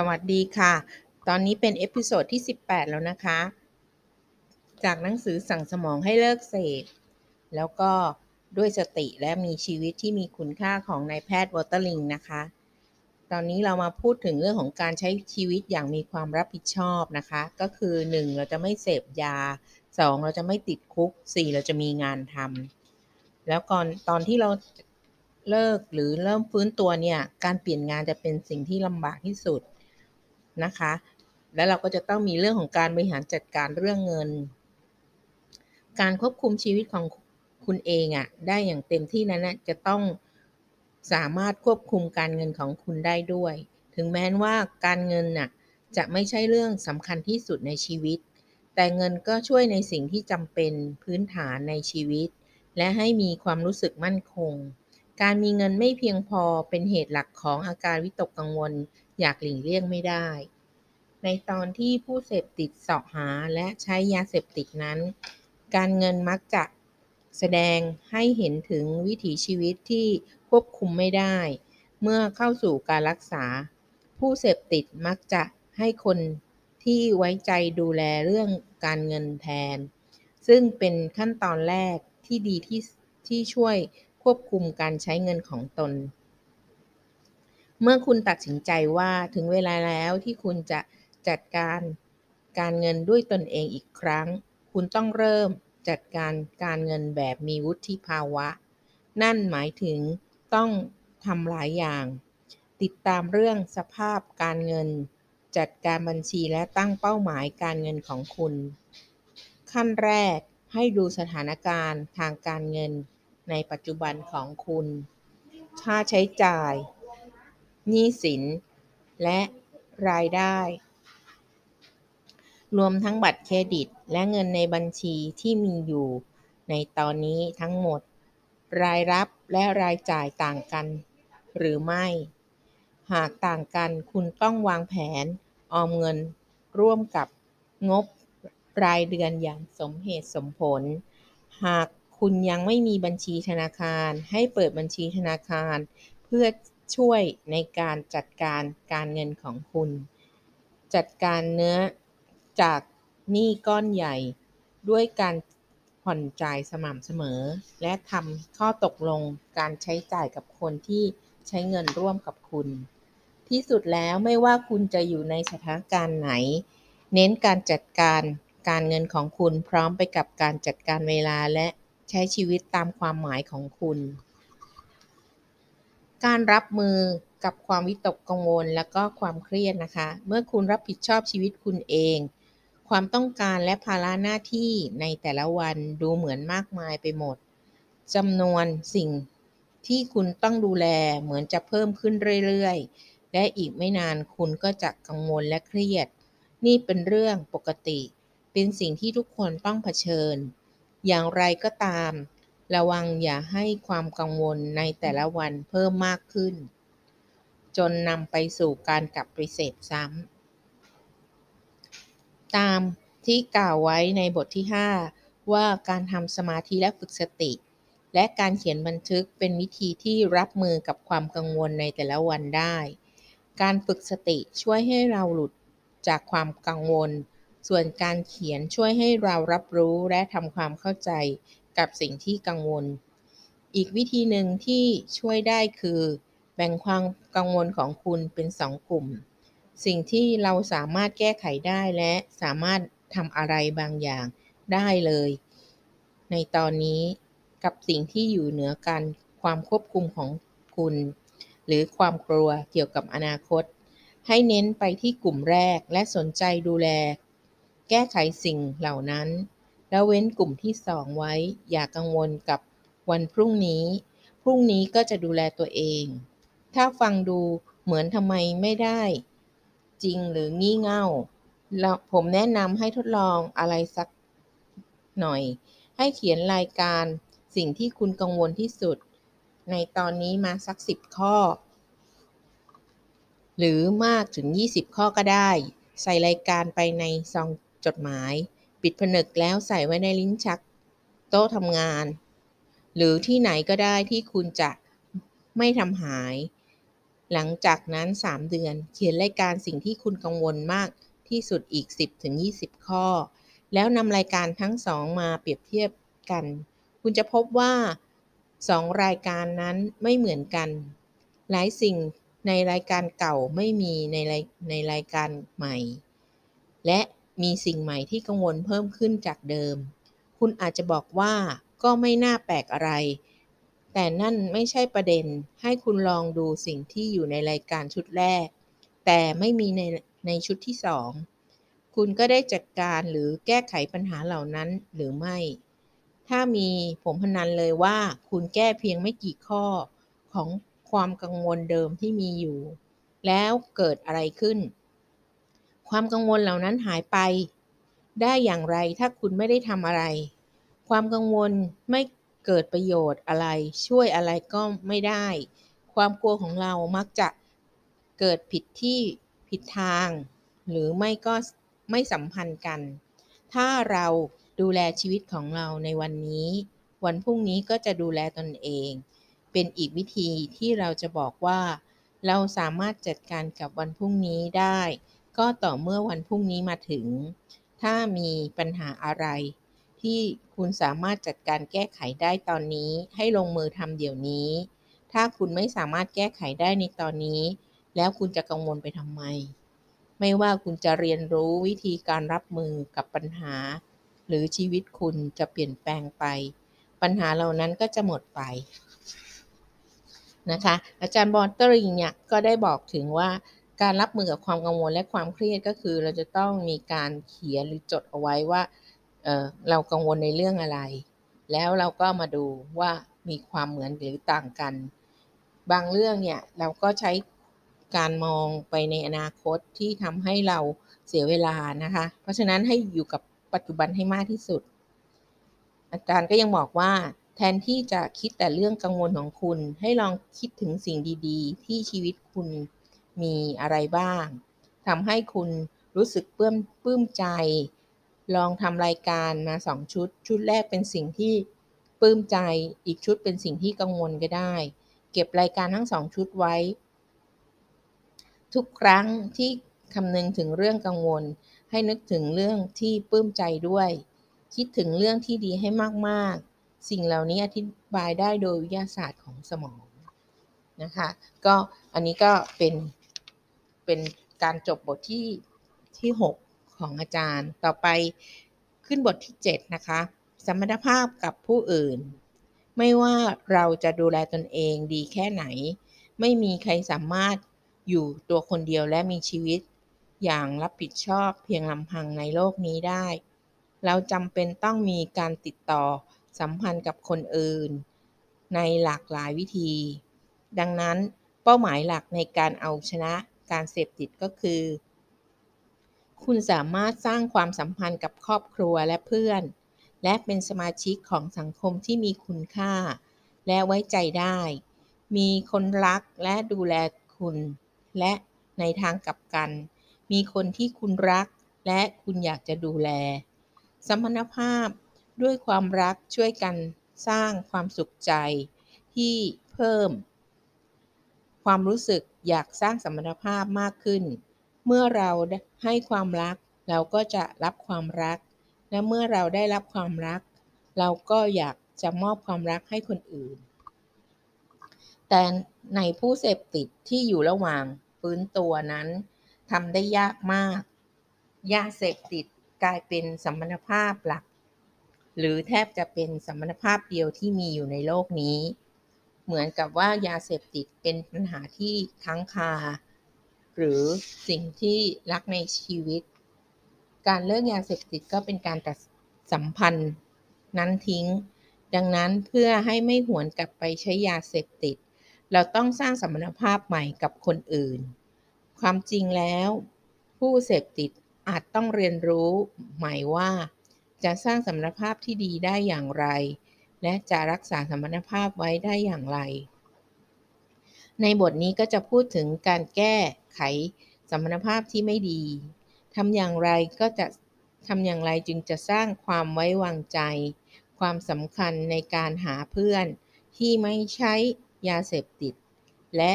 สวัสดีค่ะ ตอนนี้เป็น episode ที่ 18 แล้วนะคะ จากหนังสือสั่งสมองให้เลิกเสพ แล้วก็ด้วยสติและมีชีวิตที่มีคุณค่าของนายแพทย์วอเตอร์ลิงนะคะ ตอนนี้เรามาพูดถึงเรื่องของการใช้ชีวิตอย่างมีความรับผิดชอบนะคะ ก็คือ 1. เราจะไม่เสพยา 2. เราจะไม่ติดคุก 4. เราจะมีงานทำ แล้วก่อนตอนที่เราเลิกหรือเริ่มฟื้นตัวเนี่ย การเปลี่ยนงานจะเป็นสิ่งที่ลำบากที่สุด นะคะ แล้วเราก็จะต้องมีเรื่องของการบริหารจัดการเรื่องเงิน การควบคุมชีวิตของคุณเองอะ่ะได้อย่างเต็มที่นั้นนะจะต้องสามารถควบคุมการเงินของคุณได้ด้วย ถึงแม้ว่าการเงินน่ะจะไม่ใช่เรื่องสำคัญที่สุดในชีวิต แต่เงินก็ช่วยในสิ่งที่จำเป็นพื้นฐานในชีวิต และให้มีความรู้สึกมั่นคง การมีเงินไม่เพียงพอเป็นเหตุหลักของอาการวิตกกังวล อยากหลีกเลี่ยงไม่ได้ ในตอนที่ผู้เสพติดเสาะหาและใช้ยาเสพติดนั้น การเงินมักจะแสดงให้เห็นถึงวิถีชีวิตที่ควบคุมไม่ได้ เมื่อเข้าสู่การรักษา ผู้เสพติดมักจะให้คนที่ไว้ใจดูแลเรื่องการเงินแทน ซึ่งเป็นขั้นตอนแรกที่ดีที่ที่ช่วยควบคุมการใช้เงินของตน เมื่อคุณตัดสินใจว่าถึงเวลาแล้วที่คุณจะ จัดการการเงินด้วยตนเองอีกครั้ง คุณต้องเริ่มจัดการการเงินแบบมีวุฒิภาวะ นั่นหมายถึงต้องทำหลายอย่าง ติดตามเรื่องสภาพการเงิน จัดการบัญชีและตั้งเป้าหมายการเงินของคุณ ขั้นแรกให้ดูสถานการณ์ทางการเงินในปัจจุบันของคุณ ค่าใช้จ่าย หนี้สิน และรายได้ รวมทั้งบัตรเครดิตและเงินในบัญชีที่มีอยู่ในตอนนี้ทั้งหมด รายรับและรายจ่ายต่างกัน หรือไม่ หากต่างกันคุณต้องวางแผนออมเงิน ร่วมกับงบรายเดือนอย่างสมเหตุสมผล หากคุณยังไม่มีบัญชีธนาคาร ให้เปิดบัญชีธนาคาร เพื่อช่วยในการจัดการการเงินของคุณ จัดการเนื้อ จากหนี้ก้อนใหญ่ ด้วยการผ่อนจ่ายสม่ำเสมอ และทำข้อตกลงการใช้จ่ายกับคนที่ใช้เงินร่วมกับคุณ ที่สุดแล้วไม่ว่าคุณจะอยู่ในสถานการณ์ไหน เน้นการจัดการการเงินของคุณพร้อมไปกับการจัดการเวลาและใช้ชีวิตตามความหมายของคุณ การรับมือกับความวิตกกังวลและก็ความเครียดนะคะ เมื่อคุณรับผิดชอบชีวิตคุณเอง ความต้องการและภาระหน้าที่ในแต่ละวันดูเหมือนมากมายไปหมดจำนวนสิ่งที่คุณต้องดูแลเหมือนจะเพิ่มขึ้นเรื่อยๆ และอีกไม่นานคุณก็จะกังวลและเครียด นี่เป็นเรื่องปกติ เป็นสิ่งที่ทุกคนต้องเผชิญ อย่างไรก็ตาม ระวังอย่าให้ความกังวลในแต่ละวันเพิ่มมากขึ้น จนนำไปสู่การกลับไปเสพซ้ำ ตามที่กล่าวไว้ในบทที่ 5 ว่าการทำสมาธิและฝึกสติ และการเขียนบันทึกเป็นวิธีที่รับมือกับความกังวลในแต่ละวันได้ การฝึกสติช่วยให้เราหลุดจากความกังวล ส่วนการเขียนช่วยให้เรารับรู้และทำความเข้าใจกับสิ่งที่กังวล อีกวิธีหนึ่งที่ช่วยได้คือ แบ่งความกังวลของคุณเป็นสองกลุ่ม สิ่งที่เราสามารถแก้ไขได้และสามารถทำอะไรบางอย่างได้เลย ในตอนนี้กับสิ่งที่อยู่เหนือการความควบคุมของคุณ หรือความกลัวเกี่ยวกับอนาคต ให้เน้นไปที่กลุ่มแรกและสนใจดูแล แก้ไขสิ่งเหล่านั้น แล้วเว้นกลุ่มที่สองไว้ อย่ากังวลกับวันพรุ่งนี้ พรุ่งนี้ก็จะดูแลตัวเอง ถ้าฟังดูเหมือนทำไมไม่ได้ จริงหรืองี่เง่าผมแนะนำให้ทดลองอะไรสักหน่อย ให้เขียนรายการสิ่งที่คุณกังวลที่สุด ในตอนนี้มาสักสิบข้อ หรือมากถึง 20 ข้อก็ได้ ใส่รายการไปในซองจดหมาย ปิดผนึกแล้วใส่ไว้ในลิ้นชัก โต๊ะทำงาน หรือที่ไหนก็ได้ที่คุณจะไม่ทำหาย หลังจากนั้น 3 เดือน เขียนรายการสิ่งที่คุณกังวลมากที่สุดอีก 10-20 ข้อ แล้วนำรายการทั้งสองมาเปรียบเทียบกัน คุณจะพบว่า 2 รายการนั้นไม่เหมือนกัน หลายสิ่งในรายการเก่าไม่มีในรายในรายการใหม่ และมีสิ่งใหม่ที่กังวลเพิ่มขึ้นจากเดิม คุณอาจจะบอกว่าก็ไม่น่าแปลกอะไร แต่นั่นไม่ใช่ประเด็น ให้คุณลองดูสิ่งที่อยู่ในรายการชุดแรก แต่ไม่มีในในชุดที่สอง คุณก็ได้จัดการหรือแก้ไขปัญหาเหล่านั้นหรือไม่ ถ้ามีผมพนันเลยว่าคุณแก้เพียงไม่กี่ข้อของความกังวลเดิมที่มีอยู่ แล้วเกิดอะไรขึ้น ความกังวลเหล่านั้นหายไป ได้อย่างไรถ้าคุณไม่ได้ทำอะไร ความกังวลไม่ เกิดประโยชน์อะไร ช่วยอะไรก็ไม่ได้ ความกลัวของเรามักจะเกิดผิดที่ผิดทาง หรือไม่ก็ไม่สัมพันธ์กัน ถ้าเราดูแลชีวิตของเราในวันนี้ วันพรุ่งนี้ก็จะดูแลตนเอง เป็นอีกวิธีที่เราจะบอกว่า เราสามารถจัดการกับวันพรุ่งนี้ได้ ก็ต่อเมื่อวันพรุ่งนี้มาถึง ถ้ามีปัญหาอะไร ที่คุณสามารถจัดการแก้ไขได้ตอนนี้ ให้ลงมือทำเดี๋ยวนี้ ถ้าคุณไม่สามารถแก้ไขได้ในตอนนี้ แล้วคุณจะกังวลไปทำไม ไม่ว่าคุณจะเรียนรู้วิธีการรับมือกับปัญหา หรือชีวิตคุณจะเปลี่ยนแปลงไป ปัญหาเหล่านั้นก็จะหมดไปนะคะอาจารย์บอลเตอริงเนี่ยก็ได้บอกถึงว่าการรับมือกับความกังวลและความเครียดก็คือ เราจะต้องมีการเขียนหรือจดเอาไว้ว่า เเรากังวลในเรื่องอะไร แล้วเราก็มาดูว่ามีความเหมือนหรือต่างกัน บางเรื่องเนี่ยเราก็ใช้การมองไปในอนาคตที่ทำให้เราเสียเวลานะคะ เพราะฉะนั้นให้อยู่กับปัจจุบันให้มากที่สุด อาจารย์ก็ยังบอกว่า แทนที่จะคิดแต่เรื่องกังวลของคุณ ให้ลองคิดถึงสิ่งดีๆ ที่ชีวิตคุณมีอะไรบ้างทำให้คุณรู้สึกเปื้มปลื้มใจ ลองทำรายการมาสองชุด ชุดแรกเป็นสิ่งที่ปลื้มใจ อีกชุดเป็นสิ่งที่กังวลก็ได้ เก็บรายการทั้งสองชุดไว้ ทุกครั้งที่คำนึงถึงเรื่องกังวล ให้นึกถึงเรื่องที่ปลื้มใจด้วย คิดถึงเรื่องที่ดีให้มากๆ สิ่งเหล่านี้อธิบายได้โดยวิทยาศาสตร์ของสมองนะคะ ก็อันนี้ก็เป็นเป็นการจบบทที่ที่ 6 ของอาจารย์ ต่อไปขึ้นบทที่ 7 นะคะ สมรรถภาพกับผู้อื่น ไม่ว่าเราจะดูแลตนเองดีแค่ไหน ไม่มีใครสามารถอยู่ตัวคนเดียวและมีชีวิต อย่างรับผิดชอบเพียงลำพังในโลกนี้ได้ เราจำเป็นต้องมีการติดต่อสัมพันธ์กับคนอื่น ในหลากหลายวิธี ดังนั้นเป้าหมายหลักในการเอาชนะการเสพติดก็คือ คุณสามารถสร้างความสัมพันธ์กับครอบครัวและเพื่อน และเป็นสมาชิกของสังคมที่มีคุณค่า และไว้ใจได้ มีคนรักและดูแลคุณ และในทางกลับกัน มีคนที่คุณรัก และคุณอยากจะดูแล สมรรถภาพด้วยความรักช่วยกันสร้างความสุขใจ ที่เพิ่ม ความรู้สึกอยากสร้างสมรรถภาพมากขึ้น เมื่อเราให้ความรัก เราก็จะรับความรัก และเมื่อเราได้รับความรัก เราก็อยากจะมอบความรักให้คนอื่น แต่ในผู้เสพติดที่อยู่ระหว่างฟื้นตัวนั้นทำได้ยากมาก ยาเสพติดกลายเป็นสมรรถภาพหลัก หรือแทบจะเป็นสมรรถภาพเดียวที่มีอยู่ในโลกนี้ เหมือนกับว่ายาเสพติดเป็นปัญหาที่ค้างคา หรือสิ่งที่รักในชีวิต การเลิกยาเสพติดก็เป็นการตัดสัมพันธ์นั้นทิ้ง ดังนั้นเพื่อให้ไม่หวนกลับไปใช้ยาเสพติด เราต้องสร้างสมรรถภาพใหม่กับคนอื่น ความจริงแล้ว ผู้เสพติดอาจต้องเรียนรู้ใหม่ว่า จะสร้างสมรรถภาพที่ดีได้อย่างไร และจะรักษาสมรรถภาพไว้ได้อย่างไร ในบทนี้ก็จะพูดถึงการแก้ไขสมรรถภาพที่ไม่ดีทำอย่างไรก็จะทำอย่างไรจึงจะสร้างความไว้วางใจ ความสำคัญในการหาเพื่อน ที่ไม่ใช้ยาเสพติด และ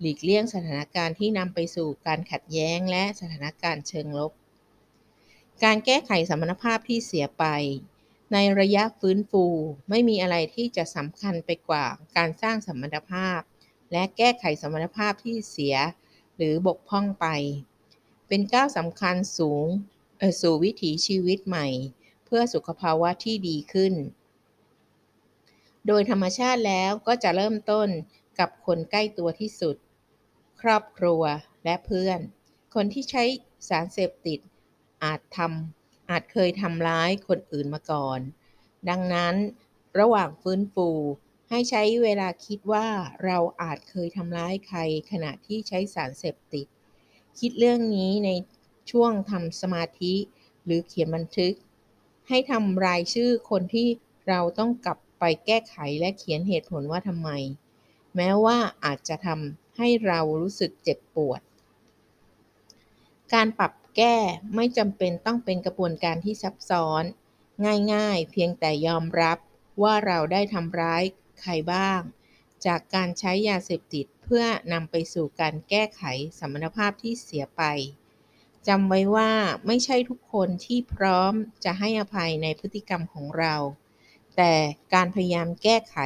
หลีกเลี่ยงสถานการณ์ที่นำไปสู่การขัดแย้งและสถานการณ์เชิงลบ การแก้ไขสมรรถภาพที่เสียไป ในระยะฟื้นฟูไม่มีอะไรที่จะสำคัญไปกว่าการสร้างสมรรถภาพ และแก้ไขสมรรถภาพที่เสียหรือบกพร่องไป เป็นก้าวสำคัญสูงสู่วิถีชีวิตใหม่ เพื่อสุขภาวะที่ดีขึ้น โดยธรรมชาติแล้วก็จะเริ่มต้นกับคนใกล้ตัวที่สุด ครอบครัวและเพื่อน คนที่ใช้สารเสพติดอาจทำอาจเคยทำร้ายคนอื่นมาก่อน ดังนั้นระหว่างฟื้นฟู ให้ใช้เวลาคิดว่าเราอาจเคยทำร้ายใครขณะที่ใช้สารเสพติด คิดเรื่องนี้ในช่วงทำสมาธิหรือเขียนบันทึก ให้ทำรายชื่อคนที่เราต้องกลับไปแก้ไขและเขียนเหตุผลว่าทำไม แม้ว่าอาจจะทำให้เรารู้สึกเจ็บปวด การปรับแก้ไม่จำเป็นต้องเป็นกระบวนการที่ซับซ้อน ง่ายๆ เพียงแต่ยอมรับว่าเราได้ทำร้าย ใครบ้าง จากการใช้ยาเสพติดเพื่อนำไปสู่การแก้ไขสมรรถภาพที่เสียไปจำไว้ว่าไม่ใช่ทุกคนที่พร้อมจะให้อภัยในพฤติกรรมของเรา แต่การพยายามแก้ไข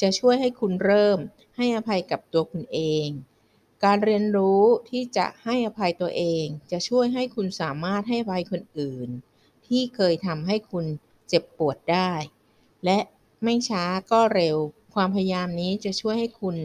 จะช่วยให้คุณเริ่มให้อภัยกับตัวคุณเอง การเรียนรู้ที่จะให้อภัยตัวเอง จะช่วยให้คุณสามารถให้อภัยคนอื่น ที่เคยทำให้คุณเจ็บปวดได้ และ ไม่ช้าก็เร็ว ความพยายามนี้จะช่วยให้คุณ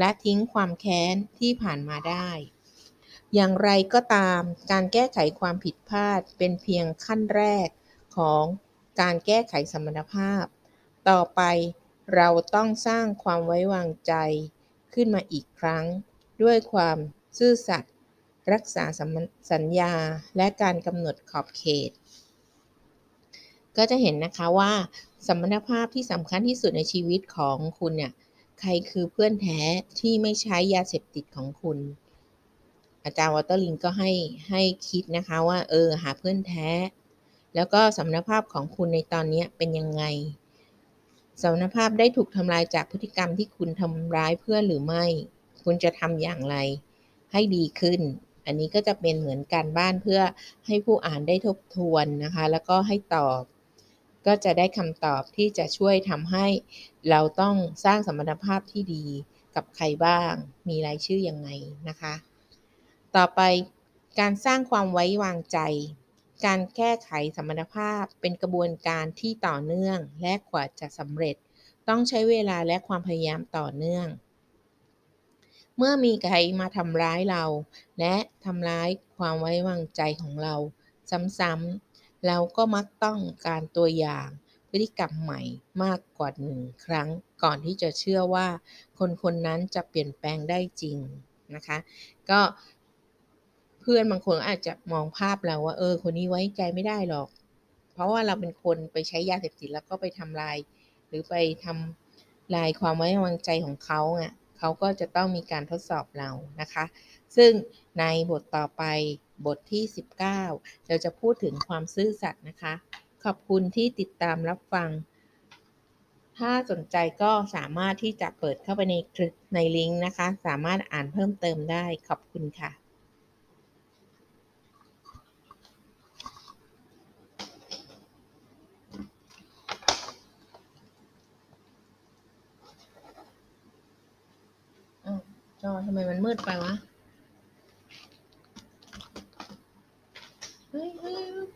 ละทิ้งความแค้นที่ผ่านมาได้ อย่างไรก็ตาม การแก้ไขความผิดพลาดเป็นเพียงขั้นแรกของการแก้ไขสมรรถภาพ ต่อไปเราต้องสร้างความไว้วางใจขึ้นมาอีกครั้ง ด้วยความซื่อสัตย์รักษาสัญญาและการกำหนดขอบเขต ก็จะเห็นนะคะว่าสัมพันธภาพที่สำคัญที่สุดในชีวิตของคุณเนี่ย ใครคือเพื่อนแท้ที่ไม่ใช้ยาเสพติดของคุณ อาจารย์วอเตอร์ลิงก็ให้ให้คิดนะคะว่า เออ หาเพื่อนแท้ แล้วก็สมรรถภาพของคุณในตอนนี้เป็นยังไงสมรรถภาพได้ถูกทำลายจากพฤติกรรมที่คุณทำร้ายเพื่อนหรือไม่ คุณจะทำอย่างไรให้ดีขึ้น อันนี้ก็จะเป็นเหมือนการบ้านเพื่อให้ผู้อ่านได้ทบทวนนะคะ แล้วก็ให้ตอบ ก็จะได้คำตอบที่จะช่วยทำให้เราต้องสร้างสมรรถภาพที่ดีกับใครบ้าง มีรายชื่อยังไงนะคะ ต่อไปการสร้างความไว้วางใจ การแก้ไขสมรรถภาพเป็นกระบวนการที่ต่อเนื่องและกว่าจะสำเร็จ ต้องใช้เวลาและความพยายามต่อเนื่อง เมื่อมีใครมาทำร้ายเรา และทำร้ายความไว้วางใจของเรา ซ้ำๆ เราก็มักต้องการตัวอย่างพฤติกรรมใหม่มากกว่าหนึ่งครั้ง ก่อนที่จะเชื่อว่า คนคนนั้นจะเปลี่ยนแปลงได้จริงนะคะ ก็เพื่อนบางคนอาจจะมองภาพเราว่า เออ คนนี้ไว้ใจไม่ได้หรอก เพราะว่าเราเป็นคนไปใช้ยาเสพติดแล้วก็ไปทำลาย หรือไปทำลายความไว้วางใจของเขาอะเขาก็จะต้องมีการทดสอบเรานะคะ ซึ่งในบทต่อไป บทที่ 19 เราจะพูดถึงความซื่อสัตย์นะคะ ขอบคุณที่ติดตามรับฟัง ถ้าสนใจก็สามารถที่จะเปิดเข้าไปในในลิงก์นะคะ สามารถอ่านเพิ่มเติมได้ขอบคุณค่ะจอทำไมมันมืดไปวะ I have